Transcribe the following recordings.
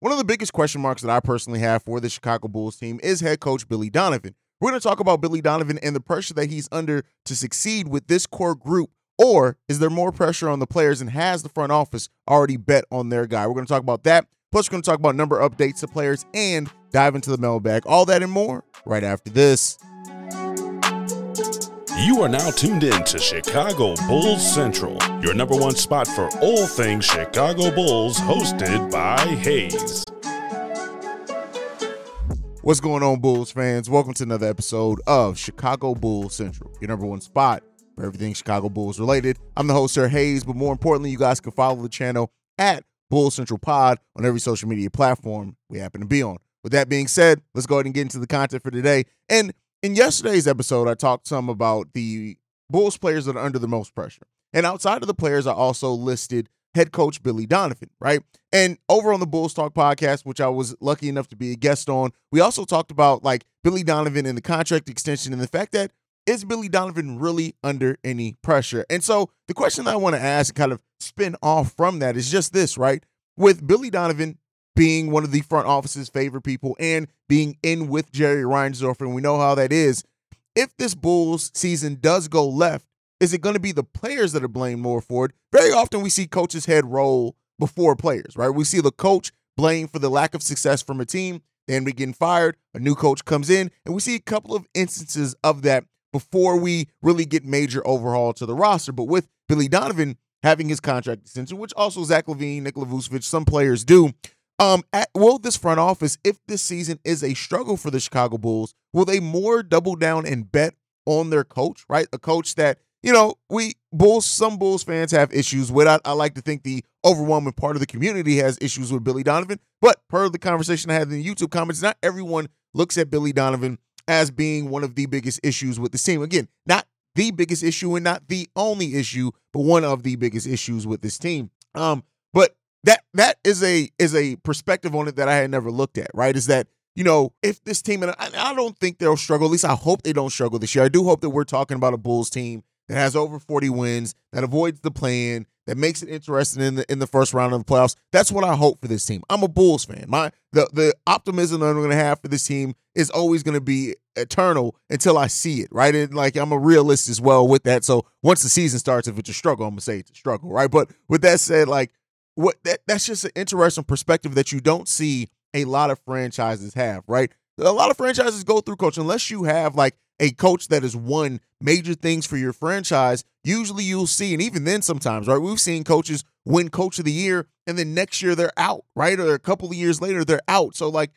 one of the biggest question marks that I personally have for the Chicago Bulls team is head coach Billy Donovan. We're going to talk about Billy Donovan and the pressure that he's under to succeed with this core group. Or is there more pressure on the players and has the front office already bet on their guy? We're going to talk about that. Plus, we're going to talk about number updates to players and dive into the mailbag. All that and more right after this. You are now tuned in to Chicago Bulls Central, your number one spot for all things Chicago Bulls, hosted by Haize. What's going on, Bulls fans? Welcome to another episode of Chicago Bulls Central, your number one spot for everything Chicago Bulls related. I'm the host, Sir Haize, but more importantly, you guys can follow the channel at Bulls Central Pod on every social media platform we happen to be on. With that being said, let's go ahead and get into the content for today. And in yesterday's episode, I talked some about the Bulls players that are under the most pressure. And outside of the players, I also listed head coach Billy Donovan, right? And over on the Bulls Talk podcast, which I was lucky enough to be a guest on, we also talked about like Billy Donovan and the contract extension and the fact that is Billy Donovan really under any pressure? And so the question I want to ask kind of spin off from that is just this, right? With Billy Donovan being one of the front office's favorite people and being in with Jerry Reinsdorf, and we know how that is. If this Bulls season does go left, is it going to be the players that are blamed more for it? Very often we see coaches' head roll before players, right? We see the coach blamed for the lack of success from a team, then we getting fired, a new coach comes in, and we see a couple of instances of that before we really get major overhaul to the roster. But with Billy Donovan having his contract extension, which also Zach LaVine, Nikola Vucevic, some players do, um, at, will this front office, if this season is a struggle for the Chicago Bulls, will they more double down and bet on their coach, right? A coach that you know, we Bulls, some Bulls fans have issues with. I, I, like to think the overwhelming part of the community has issues with Billy Donovan. But per the conversation I had in the YouTube comments, not everyone looks at Billy Donovan as being one of the biggest issues with the team. Again, not the biggest issue and not the only issue, but one of the biggest issues with this team. Um, that that is a is a perspective on it that I had never looked at. Right, is that you know, if this team, and I, I, don't think they'll struggle, at least I hope they don't struggle this year. I do hope that we're talking about a Bulls team that has over 40 wins, that avoids the plan, that makes it interesting in the in the first round of the playoffs. That's what I hope for this team. I'm a Bulls fan. My the the optimism that I'm going to have for this team is always going to be eternal until I see it, right? And like I'm a realist as well with that. So once the season starts, if it's a struggle, I'm gonna say it's a struggle, right? But with that said, like what that that's just an interesting perspective that you don't see a lot of franchises have, right? A lot of franchises go through coach unless you have like a coach that has won major things for your franchise, usually you'll see, and even then sometimes, right? We've seen coaches win coach of the year and then next year they're out, right? Or a couple of years later they're out. So, like,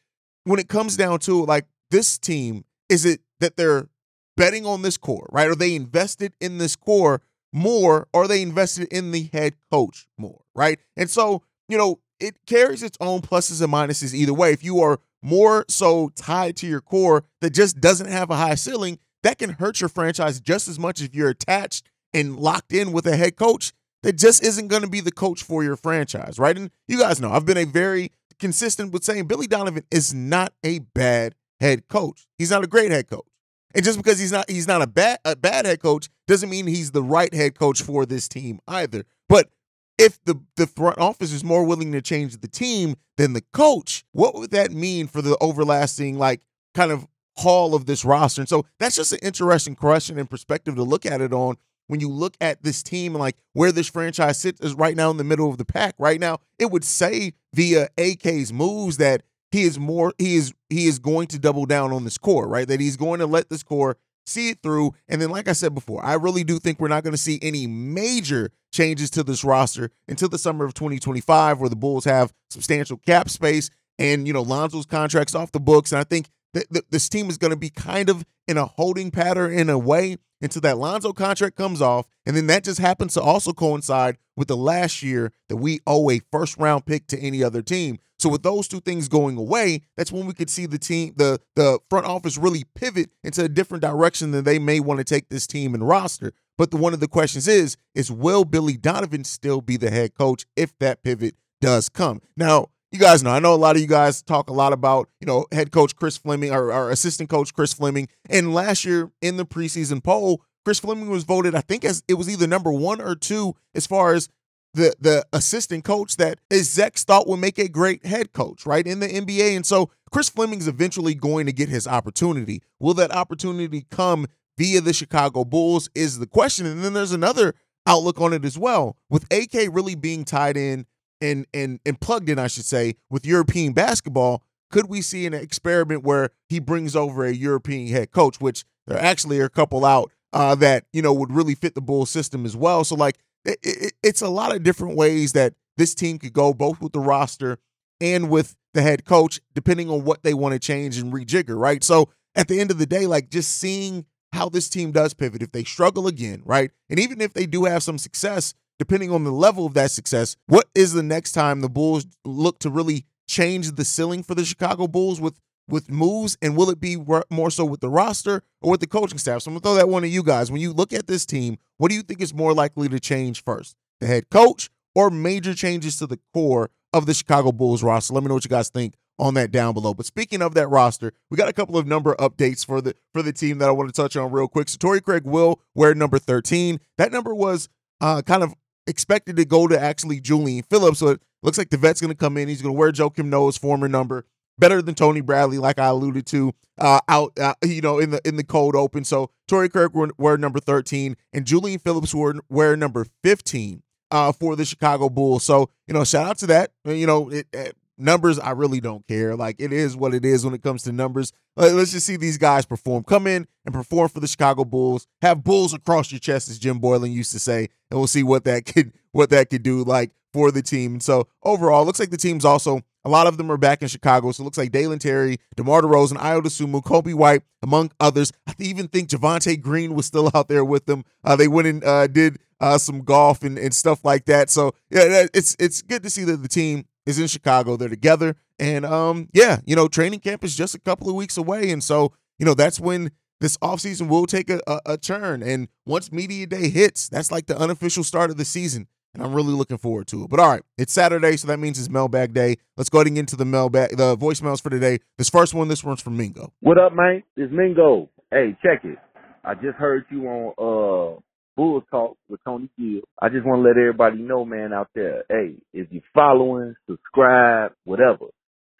when it comes down to like this team, is it that they're betting on this core, right? Are they invested in this core more or are they invested in the head coach more, right? And so, you know, it carries its own pluses and minuses either way. If you are more so tied to your core that just doesn't have a high ceiling, that can hurt your franchise just as much if you're attached and locked in with a head coach that just isn't going to be the coach for your franchise, right? And you guys know I've been a very consistent with saying Billy Donovan is not a bad head coach. He's not a great head coach. And just because he's not he's not a bad a bad head coach doesn't mean he's the right head coach for this team either. But if the, the front office is more willing to change the team than the coach, what would that mean for the overlasting, like, kind of haul of this roster? And so that's just an interesting question and perspective to look at it on when you look at this team and like where this franchise sits is right now in the middle of the pack. Right now, it would say via AK's moves that he is more he is he is going to double down on this core, right? That he's going to let this core see it through. And then, like I said before, I really do think we're not going to see any major changes to this roster until the summer of 2025, where the Bulls have substantial cap space and, you know, Lonzo's contracts off the books. And I think that this team is going to be kind of in a holding pattern in a way until that Lonzo contract comes off. And then that just happens to also coincide with the last year that we owe a first round pick to any other team. So with those two things going away, that's when we could see the team, the the front office really pivot into a different direction than they may want to take this team and roster. But the one of the questions is, is will Billy Donovan still be the head coach if that pivot does come? Now, you guys know, I know a lot of you guys talk a lot about, you know, head coach Chris Fleming or, or assistant coach Chris Fleming. And last year in the preseason poll, Chris Fleming was voted, I think, as it was either number one or two as far as the the assistant coach that execs thought would make a great head coach, right, in the NBA. And so Chris Fleming's eventually going to get his opportunity. Will that opportunity come via the Chicago Bulls is the question. And then there's another outlook on it as well, with AK really being tied in and and and plugged in, I should say, with European basketball. Could we see an experiment where he brings over a European head coach, which there actually are a couple out uh, that you know would really fit the Bulls system as well. So like it, it, it's a lot of different ways that this team could go, both with the roster and with the head coach, depending on what they want to change and rejigger. Right. So at the end of the day, like just seeing how this team does pivot, if they struggle again, right, and even if they do have some success, depending on the level of that success, what is the next time the Bulls look to really change the ceiling for the Chicago Bulls with with moves, and will it be more so with the roster or with the coaching staff? So I'm gonna throw that one to you guys. When you look at this team, what do you think is more likely to change first, the head coach or major changes to the core of the Chicago Bulls roster? Let me know what you guys think on that down below. But speaking of that roster, we got a couple of number updates for the for the team that I want to touch on real quick. So Torrey Craig will wear number 13. That number was uh, kind of expected to go to actually Julian Phillips. So it looks like the vet's going to come in. He's going to wear Joakim Noah's former number better than Tony Bradley, like I alluded to, uh, out uh, you know in the in the cold open. So Torrey Craig were, were number thirteen, and Julian Phillips were were number fifteen uh, for the Chicago Bulls. So you know, shout out to that. You know, it, it, numbers I really don't care. Like it is what it is when it comes to numbers. Let's just see these guys perform. Come in and perform for the Chicago Bulls. Have bulls across your chest, as Jim Boylan used to say, and we'll see what that could what that could do like for the team. And so overall, looks like the team's also a lot of them are back in Chicago. So it looks like Dalen Terry, DeMar DeRozan, Ayo Dosunmu, Coby White, among others. I even think Javonte Green was still out there with them. Uh, they went and uh, did uh, some golf and, and stuff like that. So yeah, it's it's good to see that the team is in Chicago. They're together. And um, yeah, you know, training camp is just a couple of weeks away. And so, you know, that's when this offseason will take a, a, a turn. And once media day hits, that's like the unofficial start of the season and I'm really looking forward to it. But all right, it's Saturday, so that means it's mailbag day. Let's go ahead and get into the mailbag, the voicemails for today. This first one, this one's from Mingo. What up, man? It's Mingo. Hey, check it. I just heard you on uh Bulls Talk with Tony Gill. I just want to let everybody know, man, out there. Hey, if you're following, subscribe, whatever,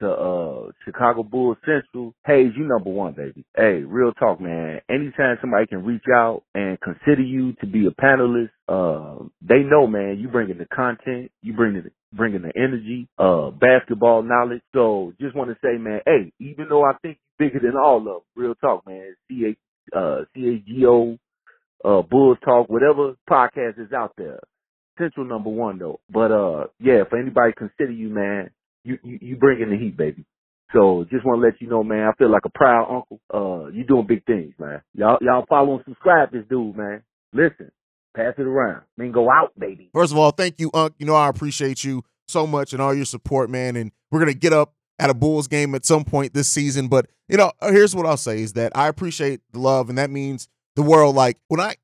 to uh Chicago Bulls Central. Haize, you number one, baby. Hey, real talk, man. Anytime somebody can reach out and consider you to be a panelist, uh, they know, man. You bringing the content, you bringing the bringing the energy, uh, basketball knowledge. So just want to say, man, hey, even though I think you're bigger than all of them, real talk, man. C A uh C A G O, uh, Bulls Talk, whatever podcast is out there. Central number one though. But uh, yeah, for anybody consider you, man, you, you, you bring in the heat, baby. So just want to let you know, man, I feel like a proud uncle. Uh, you doing big things, man. Y'all, y'all follow and subscribe this dude, man. Listen, pass it around. Mingo out, baby. First of all, thank you, Unc. You know, I appreciate you so much and all your support, man. And we're going to get up at a Bulls game at some point this season. But, you know, here's what I'll say is that I appreciate the love, and that means the world. Like, when I,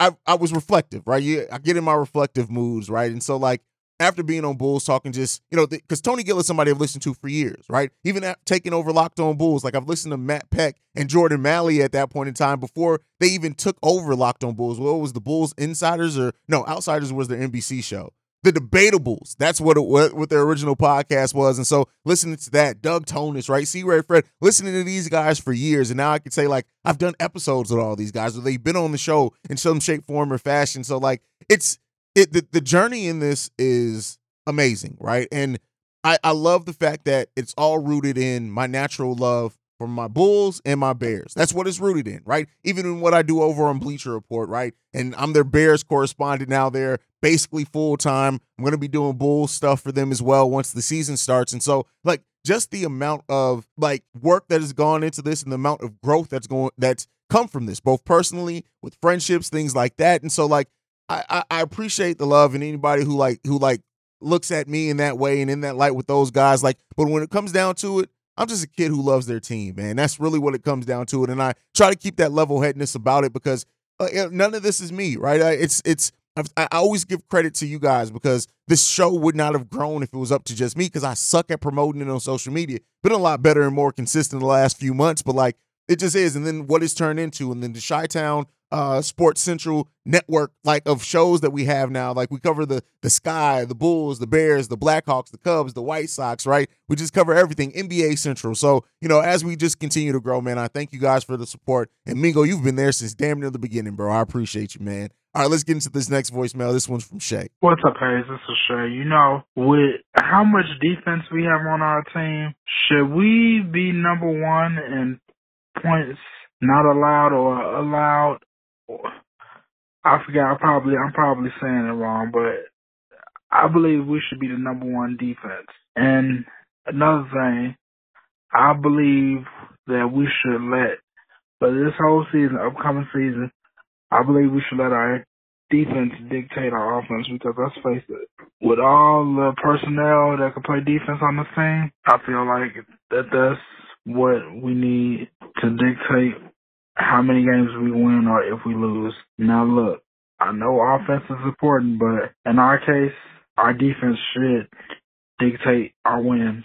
I, I was reflective, right? Yeah, I get in my reflective moods, right? And so, like, after being on Bulls talking just, you know, because Tony Gill is somebody I've listened to for years, right? Even taking over Locked On Bulls, like I've listened to Matt Peck and Jordan Malley at that point in time before they even took over Locked On Bulls. Well, was the Bulls Insiders or no, Outsiders was their NBC show. The Debatables, that's what it, what, what their original podcast was. And so listening to that, Doug Tonis, right? C. Ray Fred, listening to these guys for years. And now I can say, like, I've done episodes with all these guys, or they've been on the show in some shape, form, or fashion. So, like, it's, it the, the journey in this is amazing, right? And I, I love the fact that it's all rooted in my natural love for my Bulls and my Bears. That's what it's rooted in, right? Even in what I do over on Bleacher Report, right? And I'm their Bears correspondent now. They're basically full time. I'm going to be doing Bulls stuff for them as well once the season starts. And so, like, just the amount of like work that has gone into this and the amount of growth that's going that's come from this, both personally with friendships, things like that. And so, like, I, I, appreciate the love and anybody who like who like looks at me in that way and in that light with those guys. Like, but when it comes down to it, I'm just a kid who loves their team, man. That's really what it comes down to it. And I try to keep that level headedness about it because uh, none of this is me, right? It's it's I always give credit to you guys because this show would not have grown if it was up to just me because I suck at promoting it on social media. Been a lot better and more consistent the last few months, but like It just is. And then what it's turned into, and then the Chi Town uh sports central network like of shows that we have now like we cover the the sky the bulls the bears the blackhawks the cubs the white sox right? We just cover everything nba central. So you know as we just continue to grow man i thank you guys for the support. And mingo you've been there since damn near the beginning bro. I appreciate you man. All right let's get into this next voicemail. This one's from shay. What's up, Haize? This is Shay. You know, with how much defense we have on our team, should we be number one in points not allowed or allowed? I forgot. I probably I'm probably saying it wrong, but I believe we should be the number one defense. And another thing, I believe that we should let for this whole season, upcoming season, I believe we should let our defense dictate our offense because let's face it, with all the personnel that can play defense on the team, I feel like that that's what we need to dictate how many games we win or if we lose. Now look, I know offense is important, but in our case, our defense should dictate our wins.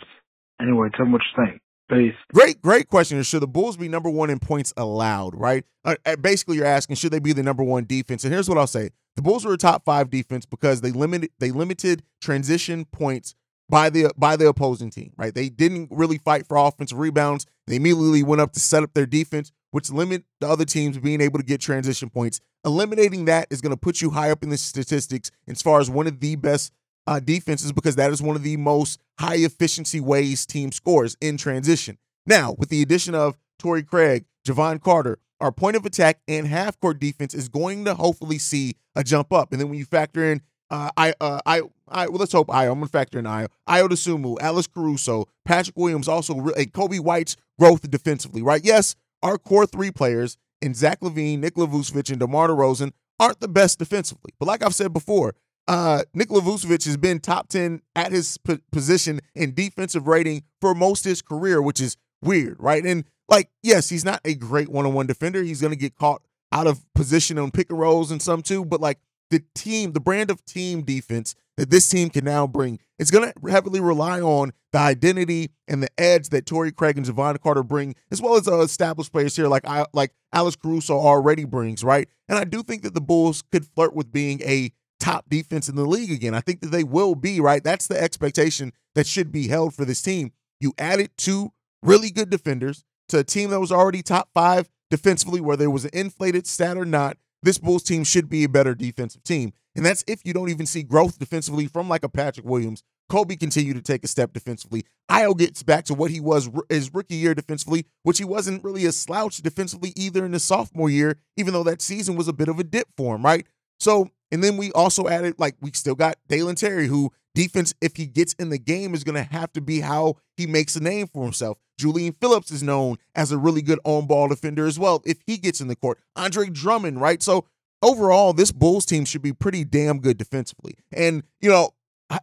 Anyway, tell me what you think. Peace. Great, great question. Should the Bulls be number one in points allowed? Right. Uh, uh, basically, you're asking should they be the number one defense? And here's what I'll say: the Bulls were a top five defense because they limited they limited transition points by the by the opposing team. Right. They didn't really fight for offensive rebounds. They immediately went up to set up their defense, which limit the other teams being able to get transition points. Eliminating that is going to put you high up in the statistics as far as one of the best uh, defenses because that is one of the most high efficiency ways team scores in transition. Now, with the addition of Torrey Craig, Jevon Carter, our point of attack and half court defense is going to hopefully see a jump up. And then when you factor in, uh, I, uh, I, I, well, let's hope I, I'm gonna factor in Ayo Dosunmu, Alex Caruso, Patrick Williams, also re- Coby White's growth defensively, right? Yes, our core three players in Zach LaVine, Nikola Vucevic, and DeMar DeRozan aren't the best defensively. But like I've said before, uh, Nikola Vucevic has been top 10 at his p- position in defensive rating for most of his career, which is weird, right? And like, yes, he's not a great one on one defender. He's to get caught out of position on pick and rolls and some too. But like the team, the brand of team defense that this team can now bring, it's going to heavily rely on the identity and the edge that Torrey Craig and Jevon Carter bring, as well as uh, established players here like I like Alex Caruso already brings, right? And I do think that the Bulls could flirt with being a top defense in the league again. I think that they will be, right? That's the expectation that should be held for this team. You added two really good defenders to a team that was already top five defensively, whether it was an inflated stat or not. This Bulls team should be a better defensive team. And that's if you don't even see growth defensively from like a Patrick Williams. Coby continue to take a step defensively. Ayo gets back to what he was his rookie year defensively, which he wasn't really a slouch defensively either in his sophomore year, even though that season was a bit of a dip for him, right? So and then we also added, like, we still got Dalen Terry, who defense, if he gets in the game, is going to have to be how he makes a name for himself. Julian Phillips is known as a really good on ball defender as well if he gets in the court. Andre Drummond, right? So overall, this Bulls team should be pretty damn good defensively. And, you know,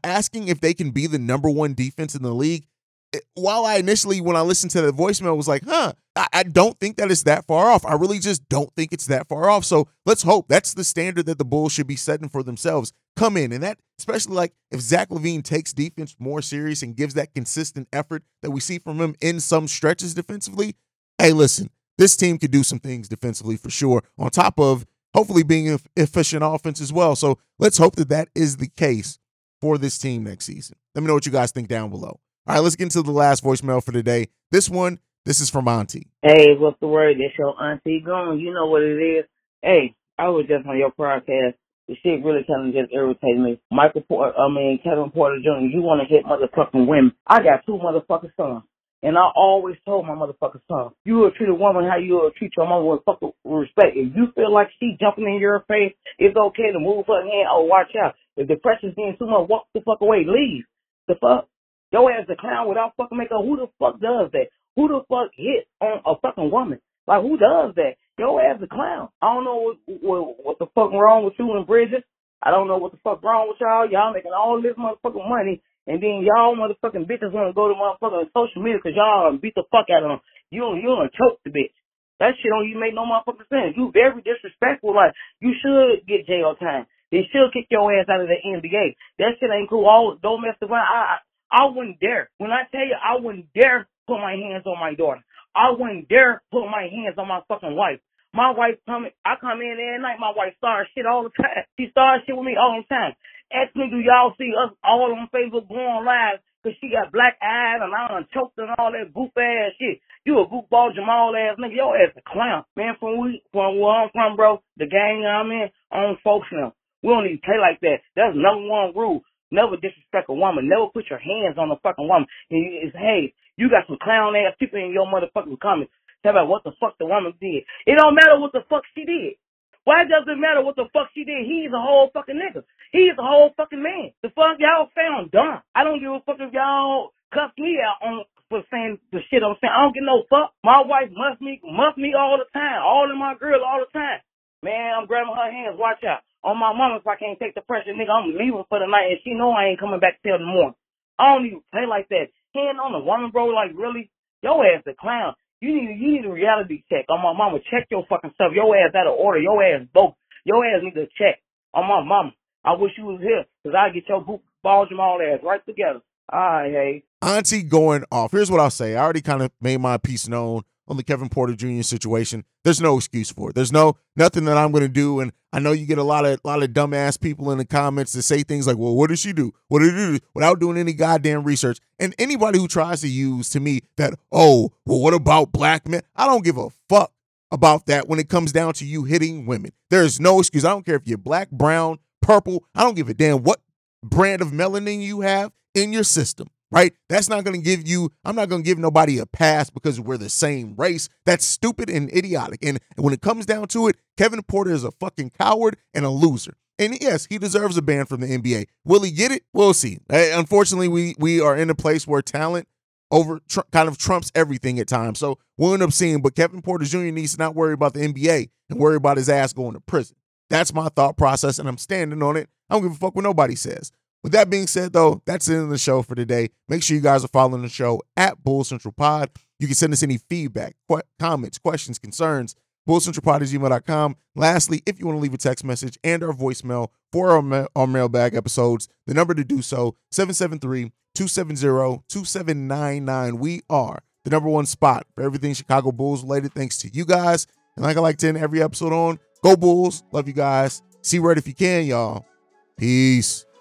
asking if they can be the number one defense in the league, while I initially, when I listened to the voicemail, was like, huh, I, I, don't think that it's that far off. I really just don't think it's that far off. So let's hope that's the standard that the Bulls should be setting for themselves. Come in. And that, especially like if Zach LaVine takes defense more serious and gives that consistent effort that we see from him in some stretches defensively, hey, listen, this team could do some things defensively for sure, on top of hopefully being efficient offense as well. So let's hope that that is the case for this team next season. Let me know what you guys think down below. All right, let's get into the last voicemail for today. This one, this is from Auntie. Hey, what's the word? It's your Auntie Gone. You know what it is. Hey, I was just on your podcast. The shit really kind of just irritates me. Michael Porter, I mean, Kevin Porter Jr., you want to hit motherfucking women. I got two motherfucking sons. And I always told my motherfucking son, you will treat a woman how you will treat your mother with fucking respect. If you feel like she jumping in your face, it's okay to move her hand. Oh, watch out. If the pressure's being too much, walk the fuck away. Leave. The fuck? Yo ass a clown without fucking makeup. Who the fuck does that? Who the fuck hit on a fucking woman? Like who does that? Yo ass a clown. I don't know what, what, what the fuck wrong with you and Bridget. I don't know what the fuck wrong with y'all. Y'all making all this motherfucking money, and then y'all motherfucking bitches want to go to motherfucking social media because y'all beat the fuck out of them. You don't, you don't choke the bitch. That shit don't even make no motherfucking sense. You very disrespectful. Like you should get jail time. They should kick your ass out of the NBA. That shit ain't cool. All don't mess around. I, I wouldn't dare. When I tell you, I wouldn't dare put my hands on my daughter. I wouldn't dare put my hands on my fucking wife. My wife come, I come in every night. My wife starts shit all the time. She starts shit with me all the time. Ask me, do y'all see us all on Facebook going live? Cause she got black eyes and I done choked and all that goof ass shit. You a goofball Jamal ass nigga. Your ass a clown. Man, from we, from where I'm from, bro, the gang I'm in, don't folks now. We don't even play like that. That's number one rule. Never disrespect a woman. Never put your hands on a fucking woman. It's, hey, you got some clown ass people in your motherfucking comments. Tell about what the fuck the woman did. It don't matter what the fuck she did. Why does it matter what the fuck she did? He's a whole fucking nigga. He's a whole fucking man. The fuck y'all found dumb. I don't give a fuck if y'all cuss me out on for saying the shit I'm saying. I don't get no fuck. My wife must me must me all the time. All of my girl all the time. Man, I'm grabbing her hands. Watch out. On my mama, if I can't take the pressure, nigga, I'm leaving for the night, and she know I ain't coming back till the morning. I don't even play like that. Hand on the woman, bro. Like really, your ass a clown. You need you need a reality check. On my mama, check your fucking stuff. Your ass out of order. Your ass broke. Your ass need to check. On my mama. I wish you was here, cause I get your boot balls and all ass right together. All right, hey. Auntie going off. Here's what I'll say. I already kind of made my piece known on the Kevin Porter Jr. situation. There's no excuse for it. There's no nothing that I'm going to do. And I know you get a lot of lot of dumbass people in the comments that say things like, "Well, what did she do? What did she do?" without doing any goddamn research. And anybody who tries to use to me that, "Oh, well, what about black men?" I don't give a fuck about that when it comes down to you hitting women. There's no excuse. I don't care if you're black, brown, purple. I don't give a damn what brand of melanin you have in your system right? That's not going to give you, I'm not going to give nobody a pass because we're the same race. That's stupid and idiotic. And when it comes down to it, Kevin Porter is a fucking coward and a loser. And yes, he deserves a ban from the NBA. Will he get it? We'll see. Uh, unfortunately, we we are in a place where talent over tr- kind of trumps everything at times. So we'll end up seeing, but Kevin Porter Jr. needs to not worry about the NBA and worry about his ass going to prison. That's my thought process, and I'm standing on it. I don't give a fuck what nobody says. With that being said, though, that's the end of the show for today. Make sure you guys are following the show at Bull Central Pod. You can send us any feedback, qu- comments, questions, concerns, bullcentralpod at gmail.com. Lastly, if you want to leave a text message and our voicemail for our, ma- our mailbag episodes, the number to do so, 773-270-2799. We are the number one spot for everything Chicago Bulls related, thanks to you guys. And like I like to end every episode on, go Bulls. Love you guys. See red if you can, y'all. Peace.